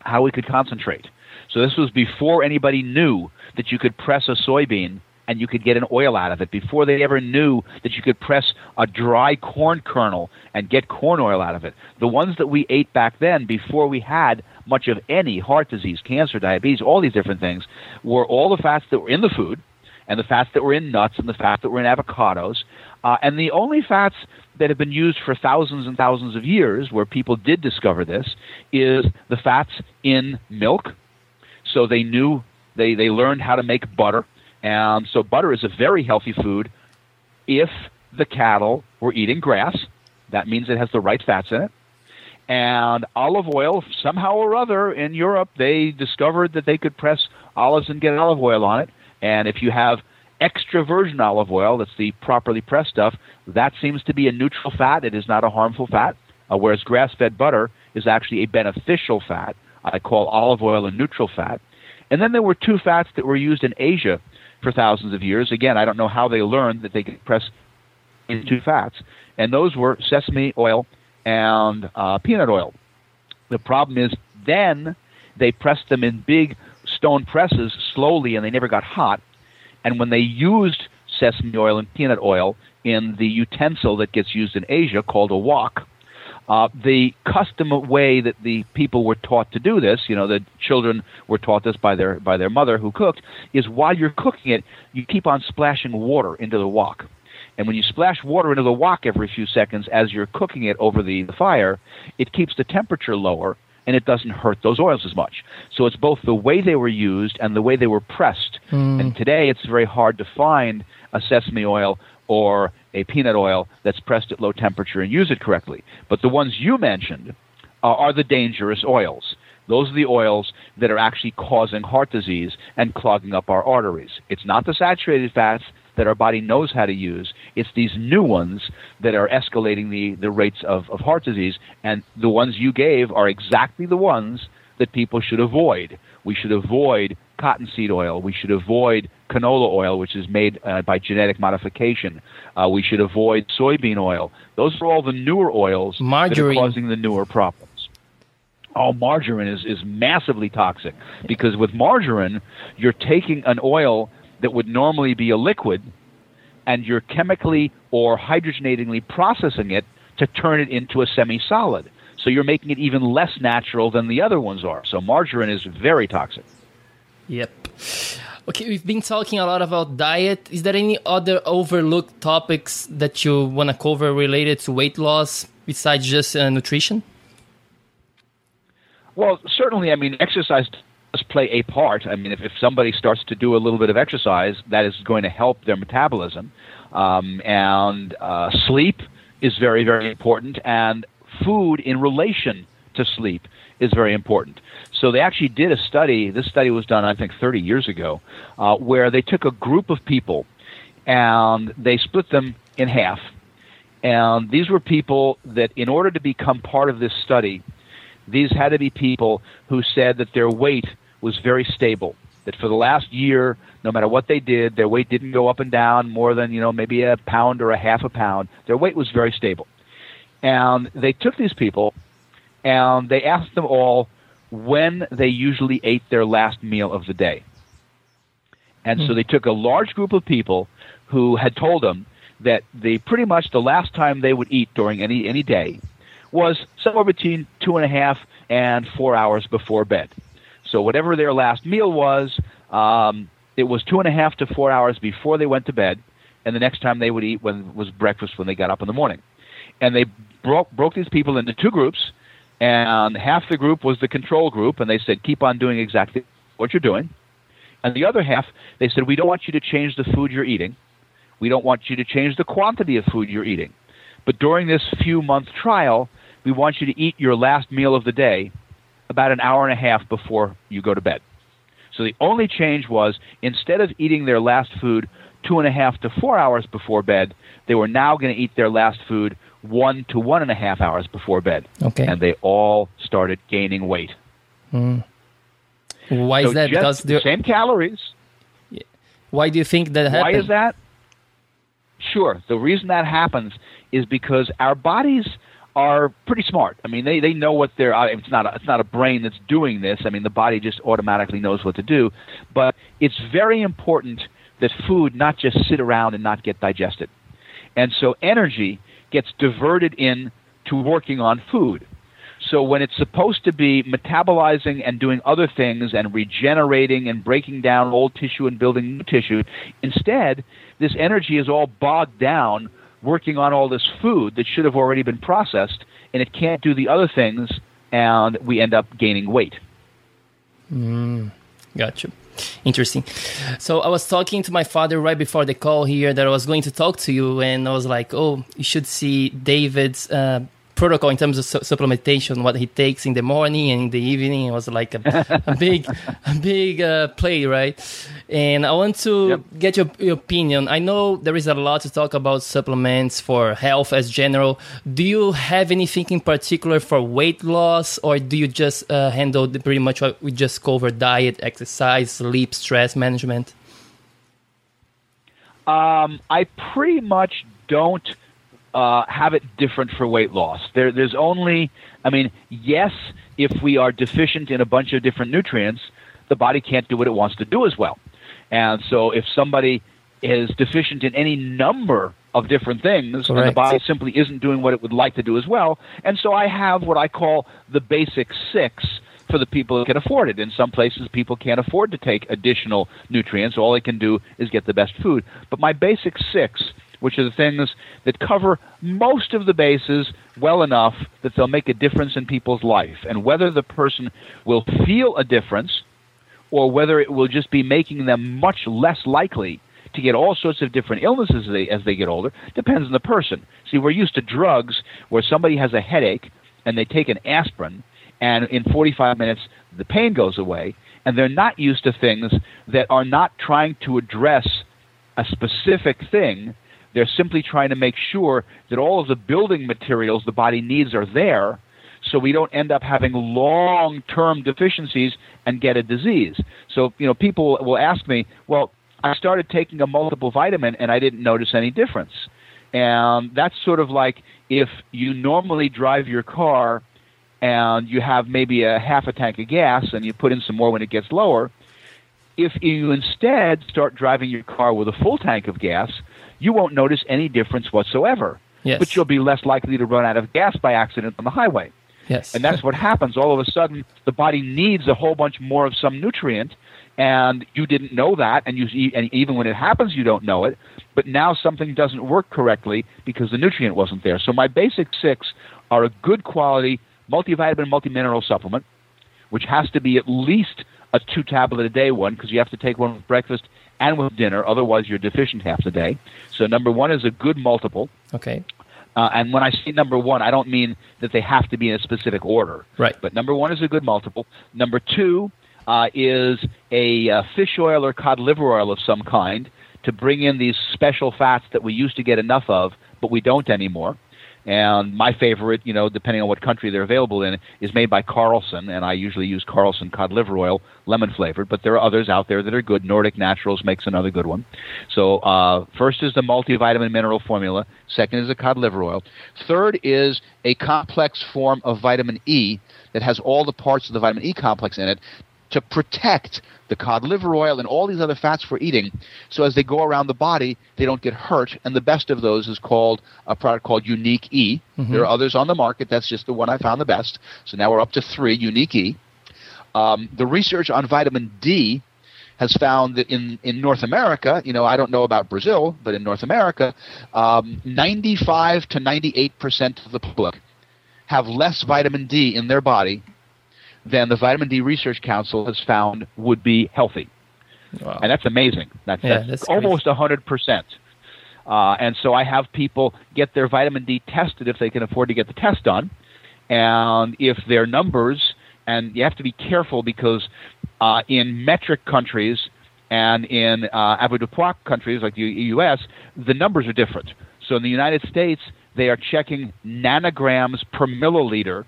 how we could concentrate. So this was before anybody knew that you could press a soybean and you could get an oil out of it. Before they ever knew that you could press a dry corn kernel and get corn oil out of it. The ones that we ate back then, before we had much of any heart disease, cancer, diabetes, all these different things, were all the fats that were in the food and the fats that were in nuts and the fats that were in avocados. Uh, and the only fats that have been used for thousands and thousands of years, where people did discover this, is the fats in milk. So they knew, they, they learned how to make butter. And so butter is a very healthy food if the cattle were eating grass. That means it has the right fats in it. And olive oil, somehow or other, in Europe, they discovered that they could press olives and get olive oil on it. And if you have extra virgin olive oil, that's the properly pressed stuff, that seems to be a neutral fat. It is not a harmful fat. Uh, whereas grass fed butter is actually a beneficial fat. I call olive oil a neutral fat. And then there were two fats that were used in Asia for thousands of years. Again, I don't know how they learned that they could press into two fats. And those were sesame oil and uh, peanut oil. The problem is then they pressed them in big stone presses slowly and they never got hot. And when they used sesame oil and peanut oil in the utensil that gets used in Asia called a wok, uh, the custom way that the people were taught to do this, you know, the children were taught this by their by their mother who cooked, is while you're cooking it, you keep on splashing water into the wok. And when you splash water into the wok every few seconds as you're cooking it over the, the fire, it keeps the temperature lower and it doesn't hurt those oils as much. So it's both the way they were used and the way they were pressed. And today it's very hard to find a sesame oil or a peanut oil that's pressed at low temperature and use it correctly. But the ones you mentioned uh, are the dangerous oils. Those are the oils that are actually causing heart disease and clogging up our arteries. It's not the saturated fats that our body knows how to use. It's these new ones that are escalating the, the rates of, of heart disease. And the ones you gave are exactly the ones that people should avoid. We should avoid cottonseed oil. We should avoid canola oil, which is made uh, by genetic modification. Uh, we should avoid soybean oil. Those are all the newer oils Margarine. that are causing the newer problems. Oh, margarine is, is massively toxic because with margarine, you're taking an oil that would normally be a liquid and you're chemically or hydrogenatingly processing it to turn it into a semi solid. So you're making it even less natural than the other ones are. So margarine is very toxic. Yep. Okay, we've been talking a lot about diet. Is there any other overlooked topics that you want to cover related to weight loss besides just uh, nutrition? Well, certainly. I mean, exercise does play a part. I mean, if, if somebody starts to do a little bit of exercise, that is going to help their metabolism. Um, and uh, sleep is very, very important, and food in relation to sleep is very important. So they actually did a study. This study was done, I think, 30 years ago, uh, where they took a group of people and they split them in half. And these were people that, in order to become part of this study, these had to be people who said that their weight was very stable. That for the last year, no matter what they did, their weight didn't go up and down more than, you know, maybe a pound or a half a pound. Their weight was very stable. And they took these people and they asked them all when they usually ate their last meal of the day. And mm-hmm. so hmm. they took a large group of people who had told them that they pretty much the last time they would eat during any any day was somewhere between two and a half and four hours before bed. So whatever their last meal was, um, it was two and a half to four hours before they went to bed, and the next time they would eat when, was breakfast when they got up in the morning. And they broke broke these people into two groups, and half the group was the control group, and they said keep on doing exactly what you're doing. And the other half, they said we don't want you to change the food you're eating. We don't want you to change the quantity of food you're eating. But during this few month trial, we want you to eat your last meal of the day about an hour and a half before you go to bed. So the only change was instead of eating their last food two and a half to four hours before bed, they were now going to eat their last food one to one and a half hours before bed. Okay. And they all started gaining weight. Mm. Why so is that? Because the same calories. Why do you think that happens? Why is that? Sure. The reason that happens is because our bodies are pretty smart. I mean, they, they know what they're. It's not a, it's not a brain that's doing this. I mean, the body just automatically knows what to do. But it's very important that food not just sit around and not get digested. And so energy gets diverted in to working on food. So when it's supposed to be metabolizing and doing other things and regenerating and breaking down old tissue and building new tissue, instead, this energy is all bogged down working on all this food that should have already been processed, and it can't do the other things, and we end up gaining weight. Mm, gotcha. Interesting. So I was talking to my father right before the call here that I was going to talk to you, and I was like, "Oh, you should see David's uh, protocol in terms of su- supplementation, what he takes in the morning and in the evening. It was like a, a big, a big uh, play, right? And I want to yep. get your, your, opinion. I know there is a lot to talk about supplements for health as general. Do you have anything in particular for weight loss, or do you just uh, handle the, pretty much what we just covered: diet, exercise, sleep, stress management? Um, I pretty much don't uh, have it different for weight loss. There, there's only, I mean, yes, if we are deficient in a bunch of different nutrients, the body can't do what it wants to do as well. And so if somebody is deficient in any number of different things, Correct. and the body simply isn't doing what it would like to do as well. And so I have what I call the basic six for the people that can afford it. In some places, people can't afford to take additional nutrients. All they can do is get the best food. But my basic six which are the things that cover most of the bases well enough that they'll make a difference in people's life. And whether the person will feel a difference or whether it will just be making them much less likely to get all sorts of different illnesses as they, as they get older depends on the person. See, we're used to drugs where somebody has a headache and they take an aspirin, and in 45 minutes the pain goes away, and they're not used to things that are not trying to address a specific thing, they're simply trying to make sure that all of the building materials the body needs are there so we don't end up having long term deficiencies and get a disease. So, you know, people will ask me, well, I started taking a multiple vitamin and I didn't notice any difference. And that's sort of like if you normally drive your car and you have maybe a half a tank of gas and you put in some more when it gets lower, if you instead start driving your car with a full tank of gas, you won't notice any difference whatsoever. Yes. But you'll be less likely to run out of gas by accident on the highway. Yes. And that's what happens. All of a sudden, the body needs a whole bunch more of some nutrient, and you didn't know that, and you and even when it happens, you don't know it. But now something doesn't work correctly because the nutrient wasn't there. So my basic six are a good quality multivitamin, multimineral supplement, which has to be at least a two tablet a day one because you have to take one with breakfast and with dinner. Otherwise, you're deficient half the day. So number one is a good multiple. Okay. Uh, and when I say number one, I don't mean that they have to be in a specific order. Right. But number one is a good multiple. Number two uh, is a uh, fish oil or cod liver oil of some kind to bring in these special fats that we used to get enough of, but we don't anymore. And my favorite, you know, depending on what country they're available in, is made by Carlson, and I usually use Carlson cod liver oil, lemon flavored. But there are others out there that are good. Nordic Naturals makes another good one. So uh, first is the multivitamin mineral formula. Second is the cod liver oil. Third is a complex form of vitamin E that has all the parts of the vitamin E complex in it to protect the cod liver oil and all these other fats we're eating. So as they go around the body, they don't get hurt. And the best of those is called a product called Unique E. Mm-hmm. There are others on the market. That's just the one I found the best. So now we're up to three Unique E. Um, the research on vitamin D has found that in, in North America, you know, I don't know about Brazil, but in North America, um, 95 to 98 percent of the public have less vitamin D in their body than the Vitamin D Research Council has found would be healthy. Wow. And that's amazing. That's, yeah, that's, that's almost a 100%. Uh, and so I have people get their vitamin D tested if they can afford to get the test done. And if their numbers, and you have to be careful because uh, in metric countries and in uh, avoirdupois countries like the U.S., the numbers are different. So in the United States, they are checking nanograms per milliliter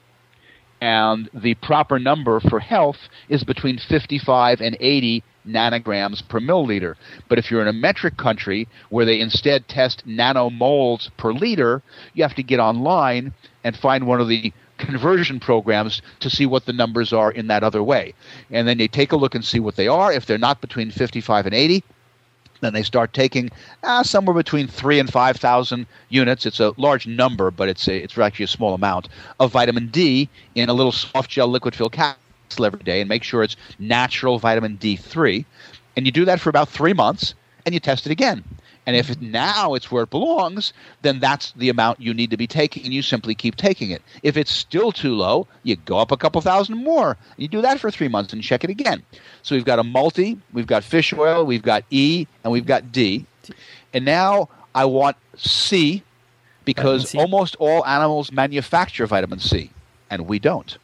and the proper number for health is between 55 and 80 nanograms per milliliter. But if you're in a metric country where they instead test nanomoles per liter, you have to get online and find one of the conversion programs to see what the numbers are in that other way. And then you take a look and see what they are. If they're not between 55 and 80, then they start taking uh, somewhere between three and five thousand units. It's a large number, but it's a, it's actually a small amount of vitamin D in a little soft gel liquid filled capsule every day, and make sure it's natural vitamin D3. And you do that for about three months, and you test it again. And if now it's where it belongs, then that's the amount you need to be taking, and you simply keep taking it. If it's still too low, you go up a couple thousand more. You do that for three months and check it again. So we've got a multi, we've got fish oil, we've got E, and we've got D. And now I want C because C. almost all animals manufacture vitamin C, and we don't.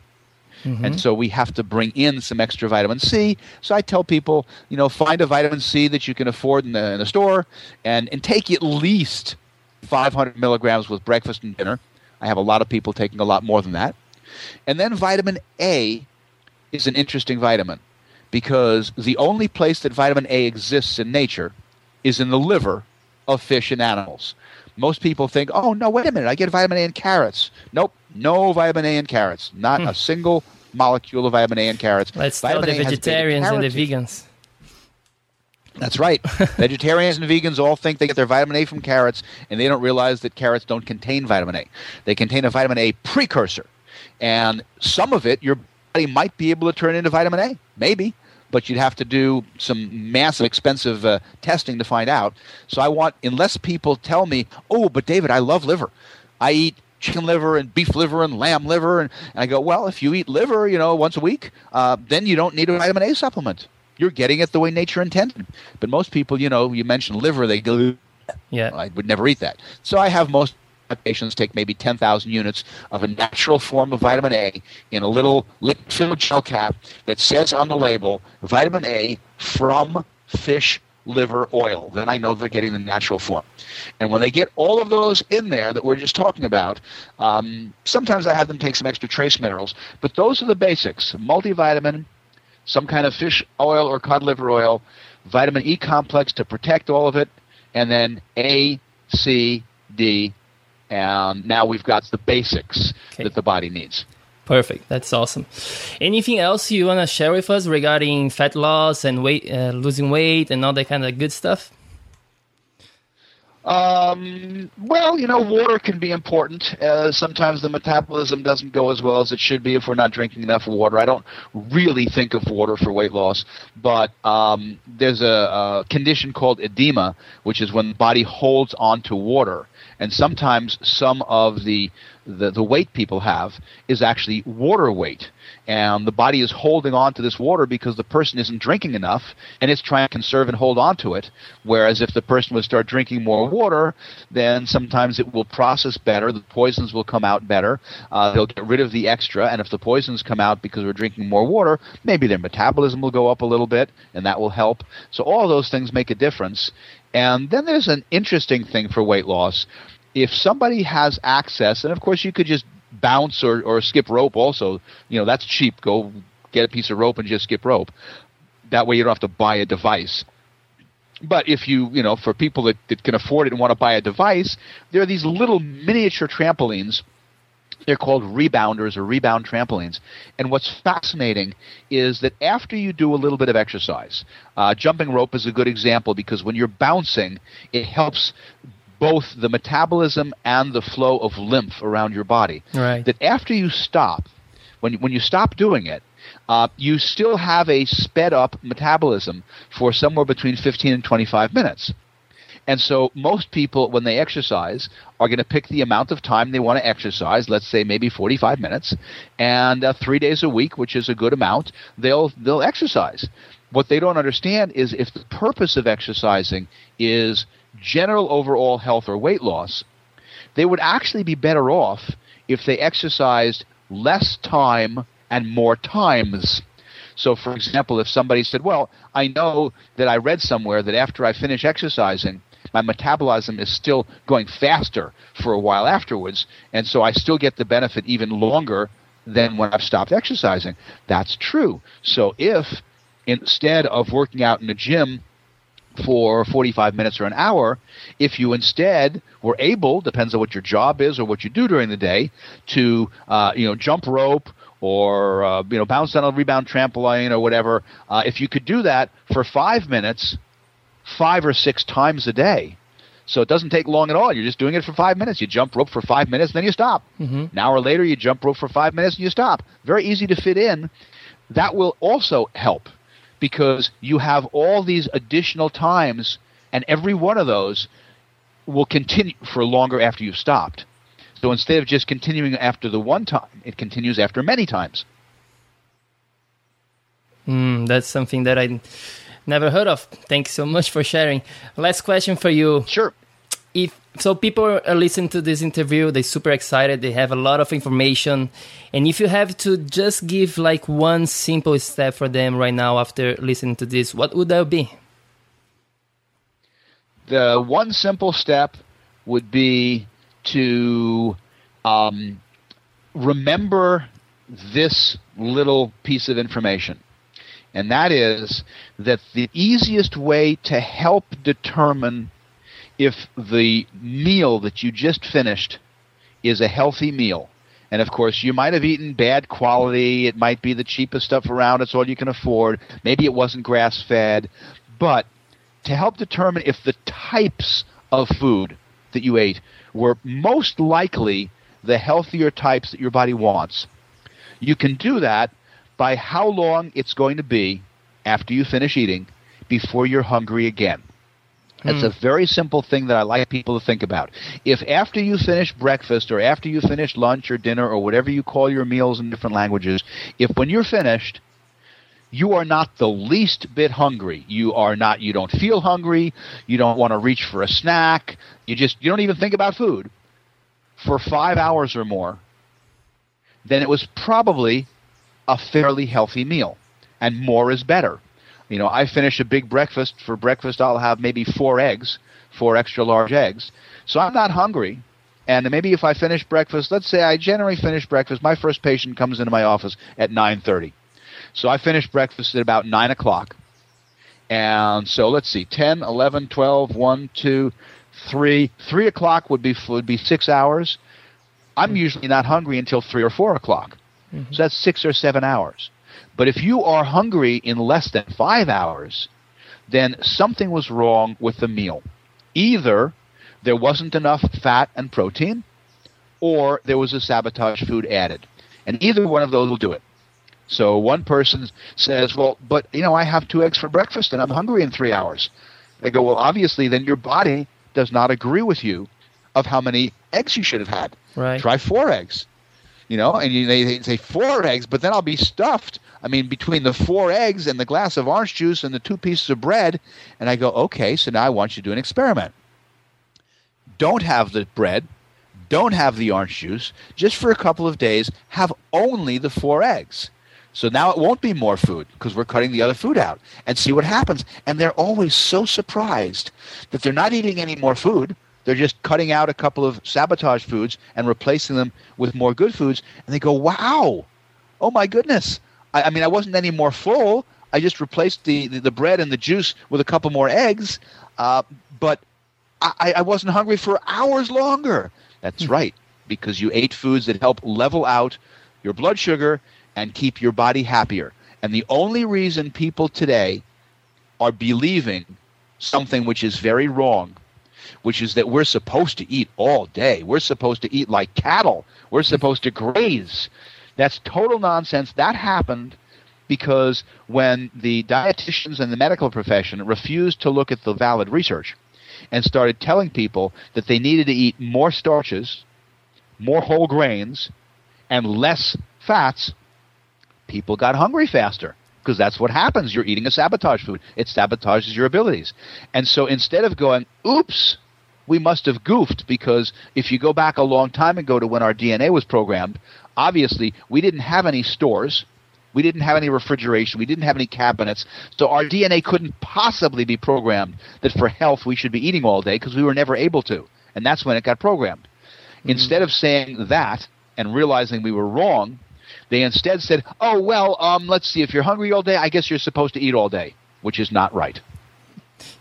Mm-hmm. And so we have to bring in some extra vitamin C. So I tell people, you know, find a vitamin C that you can afford in the, in the store and, and take at least 500 milligrams with breakfast and dinner. I have a lot of people taking a lot more than that. And then vitamin A is an interesting vitamin because the only place that vitamin A exists in nature is in the liver of fish and animals. Most people think, oh, no, wait a minute, I get vitamin A in carrots. Nope, no vitamin A in carrots. Not hmm. a single molecule of vitamin A in carrots. Let's vitamin tell the vegetarians and the vegans. That's right. Vegetarians and vegans all think they get their vitamin A from carrots, and they don't realize that carrots don't contain vitamin A. They contain a vitamin A precursor. And some of it your body might be able to turn into vitamin A. Maybe but you'd have to do some massive, expensive uh, testing to find out. So I want, unless people tell me, oh, but David, I love liver. I eat chicken liver and beef liver and lamb liver. And, and I go, well, if you eat liver, you know, once a week, uh, then you don't need a vitamin A supplement. You're getting it the way nature intended. But most people, you know, you mention liver, they go, yeah, I would never eat that. So I have most patients take maybe 10,000 units of a natural form of vitamin A in a little liquid gel cap that says on the label vitamin A from fish liver oil. Then I know they're getting the natural form. And when they get all of those in there that we're just talking about, um, sometimes I have them take some extra trace minerals. But those are the basics multivitamin, some kind of fish oil or cod liver oil, vitamin E complex to protect all of it, and then A, C, D, and now we've got the basics okay. that the body needs. Perfect. That's awesome. Anything else you want to share with us regarding fat loss and weight, uh, losing weight, and all that kind of good stuff? Um, well, you know, water can be important. Uh, sometimes the metabolism doesn't go as well as it should be if we're not drinking enough water. I don't really think of water for weight loss, but um, there's a, a condition called edema, which is when the body holds on to water. And sometimes some of the, the, the weight people have is actually water weight. And the body is holding on to this water because the person isn't drinking enough and it's trying to conserve and hold on to it. Whereas if the person would start drinking more water then sometimes it will process better. The poisons will come out better. Uh, they'll get rid of the extra. And if the poisons come out because we're drinking more water maybe their metabolism will go up a little bit and that will help. So all those things make a difference and then there's an interesting thing for weight loss. If somebody has access and of course you could just bounce or, or skip rope also you know that's cheap. Go get a piece of rope and just skip rope. That way you don't have to buy a device. But if you you know for people that, that can afford it and want to buy a device there are these little miniature trampolines they're called rebounders or rebound trampolines. And what's fascinating is that after you do a little bit of exercise, uh, jumping rope is a good example because when you're bouncing, it helps both the metabolism and the flow of lymph around your body. Right. That after you stop, when when you stop doing it, uh, you still have a sped up metabolism for somewhere between 15 and 25 minutes. And so most people, when they exercise, are going to pick the amount of time they want to exercise. Let's say maybe 45 minutes, and uh, three days a week, which is a good amount, they'll they'll exercise. What they don't understand is if the purpose of exercising is general overall health or weight loss, they would actually be better off if they exercised less time and more times. So, for example, if somebody said, Well, I know that I read somewhere that after I finish exercising, my metabolism is still going faster for a while afterwards, and so I still get the benefit even longer than when I've stopped exercising. That's true. So, if instead of working out in the gym, for 45 minutes or an hour if you instead were able depends on what your job is or what you do during the day to uh, you know jump rope or uh, you know bounce on a rebound trampoline or whatever uh, if you could do that for five minutes five or six times a day so it doesn't take long at all you're just doing it for five minutes you jump rope for five minutes then you stop mm-hmm. an hour later you jump rope for five minutes and you stop very easy to fit in that will also help because you have all these additional times, and every one of those will continue for longer after you've stopped. So instead of just continuing after the one time, it continues after many times. Mm, that's something that I never heard of. Thanks so much for sharing. Last question for you. Sure. If so people are listening to this interview they're super excited they have a lot of information and if you have to just give like one simple step for them right now after listening to this what would that be the one simple step would be to um, remember this little piece of information and that is that the easiest way to help determine if the meal that you just finished is a healthy meal. And of course, you might have eaten bad quality. It might be the cheapest stuff around. It's all you can afford. Maybe it wasn't grass fed. But to help determine if the types of food that you ate were most likely the healthier types that your body wants, you can do that by how long it's going to be after you finish eating before you're hungry again. That's a hmm. very simple thing that I like people to think about. If after you finish breakfast or after you finish lunch or dinner or whatever you call your meals in different languages, if when you're finished, you are not the least bit hungry. You are not you don't feel hungry, you don't want to reach for a snack, you just you don't even think about food for 5 hours or more, then it was probably a fairly healthy meal. And more is better. You know, I finish a big breakfast. For breakfast, I'll have maybe four eggs, four extra large eggs. So I'm not hungry. And maybe if I finish breakfast, let's say I generally finish breakfast. My first patient comes into my office at 9:30. So I finish breakfast at about 9 o'clock. And so let's see, 10, 11, 12, 1, 2, 3. 3 o'clock would be, would be six hours. I'm usually not hungry until 3 or 4 o'clock. Mm-hmm. So that's six or seven hours. But if you are hungry in less than five hours, then something was wrong with the meal. Either there wasn't enough fat and protein, or there was a sabotage food added. And either one of those will do it. So one person says, Well, but you know, I have two eggs for breakfast and I'm hungry in three hours. They go, Well, obviously, then your body does not agree with you of how many eggs you should have had. Right. Try four eggs. You know, and you, they, they say four eggs, but then I'll be stuffed. I mean, between the four eggs and the glass of orange juice and the two pieces of bread, and I go, okay, so now I want you to do an experiment. Don't have the bread, don't have the orange juice. Just for a couple of days, have only the four eggs. So now it won't be more food because we're cutting the other food out and see what happens. And they're always so surprised that they're not eating any more food. They're just cutting out a couple of sabotage foods and replacing them with more good foods. And they go, wow, oh my goodness. I, I mean, I wasn't any more full. I just replaced the, the, the, bread and the juice with a couple more eggs. Uh, but I, I wasn't hungry for hours longer. That's hmm. right, because you ate foods that help level out your blood sugar and keep your body happier. And the only reason people today are believing something which is very wrong, which is that we're supposed to eat all day. We're supposed to eat like cattle. We're supposed to graze. That's total nonsense. That happened because when the dietitians and the medical profession refused to look at the valid research and started telling people that they needed to eat more starches, more whole grains, and less fats, people got hungry faster because that's what happens. You're eating a sabotage food. It sabotages your abilities. And so instead of going, oops, we must have goofed because if you go back a long time ago to when our DNA was programmed, obviously we didn't have any stores. We didn't have any refrigeration. We didn't have any cabinets. So our DNA couldn't possibly be programmed that for health we should be eating all day because we were never able to. And that's when it got programmed. Mm-hmm. Instead of saying that and realizing we were wrong, they instead said, "Oh well, um, let's see. If you're hungry all day, I guess you're supposed to eat all day," which is not right.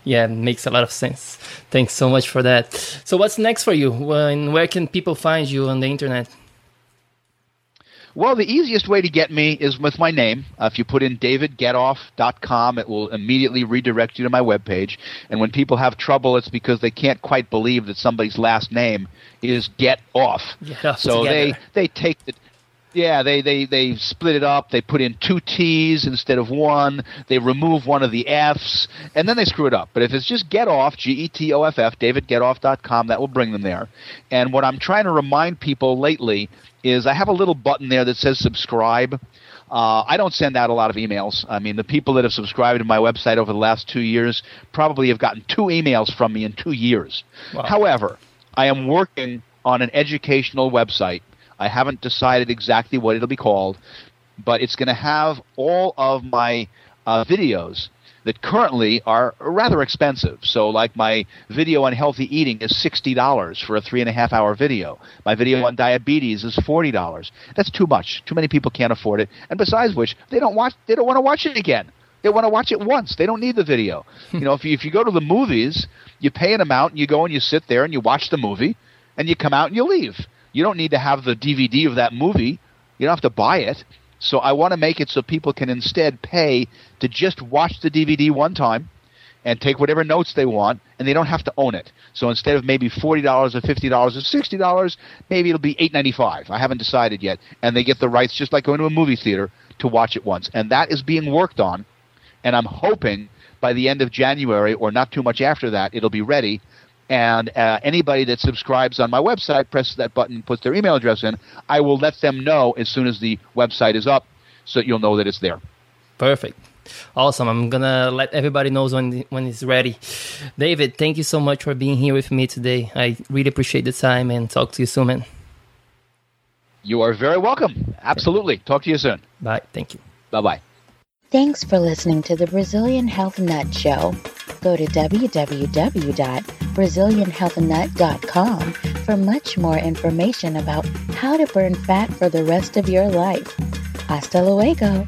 Yeah, it makes a lot of sense. Thanks so much for that. So, what's next for you? When, where can people find you on the internet? Well, the easiest way to get me is with my name. Uh, if you put in davidgetoff.com, it will immediately redirect you to my webpage. And when people have trouble, it's because they can't quite believe that somebody's last name is Get Off. Yeah, so together. they they take the yeah, they, they, they split it up. They put in two T's instead of one. They remove one of the F's, and then they screw it up. But if it's just Get Off, G E T O F F, davidgetoff.com, that will bring them there. And what I'm trying to remind people lately is I have a little button there that says subscribe. Uh, I don't send out a lot of emails. I mean, the people that have subscribed to my website over the last two years probably have gotten two emails from me in two years. Wow. However, I am working on an educational website I haven't decided exactly what it'll be called, but it's going to have all of my uh, videos that currently are rather expensive. So, like my video on healthy eating is sixty dollars for a three and a half hour video. My video on diabetes is forty dollars. That's too much. Too many people can't afford it. And besides which, they don't watch. They don't want to watch it again. They want to watch it once. They don't need the video. you know, if you if you go to the movies, you pay an amount and you go and you sit there and you watch the movie, and you come out and you leave. You don't need to have the DVD of that movie. You don't have to buy it. So I want to make it so people can instead pay to just watch the DVD one time and take whatever notes they want, and they don't have to own it. So instead of maybe forty dollars or fifty dollars or sixty dollars, maybe it'll be eight ninety five. I haven't decided yet, and they get the rights just like going to a movie theater to watch it once, and that is being worked on. And I'm hoping by the end of January or not too much after that, it'll be ready and uh, anybody that subscribes on my website presses that button, puts their email address in. I will let them know as soon as the website is up, so that you'll know that it's there. Perfect. Awesome. I'm gonna let everybody knows when when it's ready. David, thank you so much for being here with me today. I really appreciate the time and talk to you soon, man. You are very welcome. Absolutely. Talk to you soon. Bye. Thank you. Bye bye. Thanks for listening to the Brazilian Health Nut Show. Go to www.brazilianhealthnut.com for much more information about how to burn fat for the rest of your life. Hasta luego.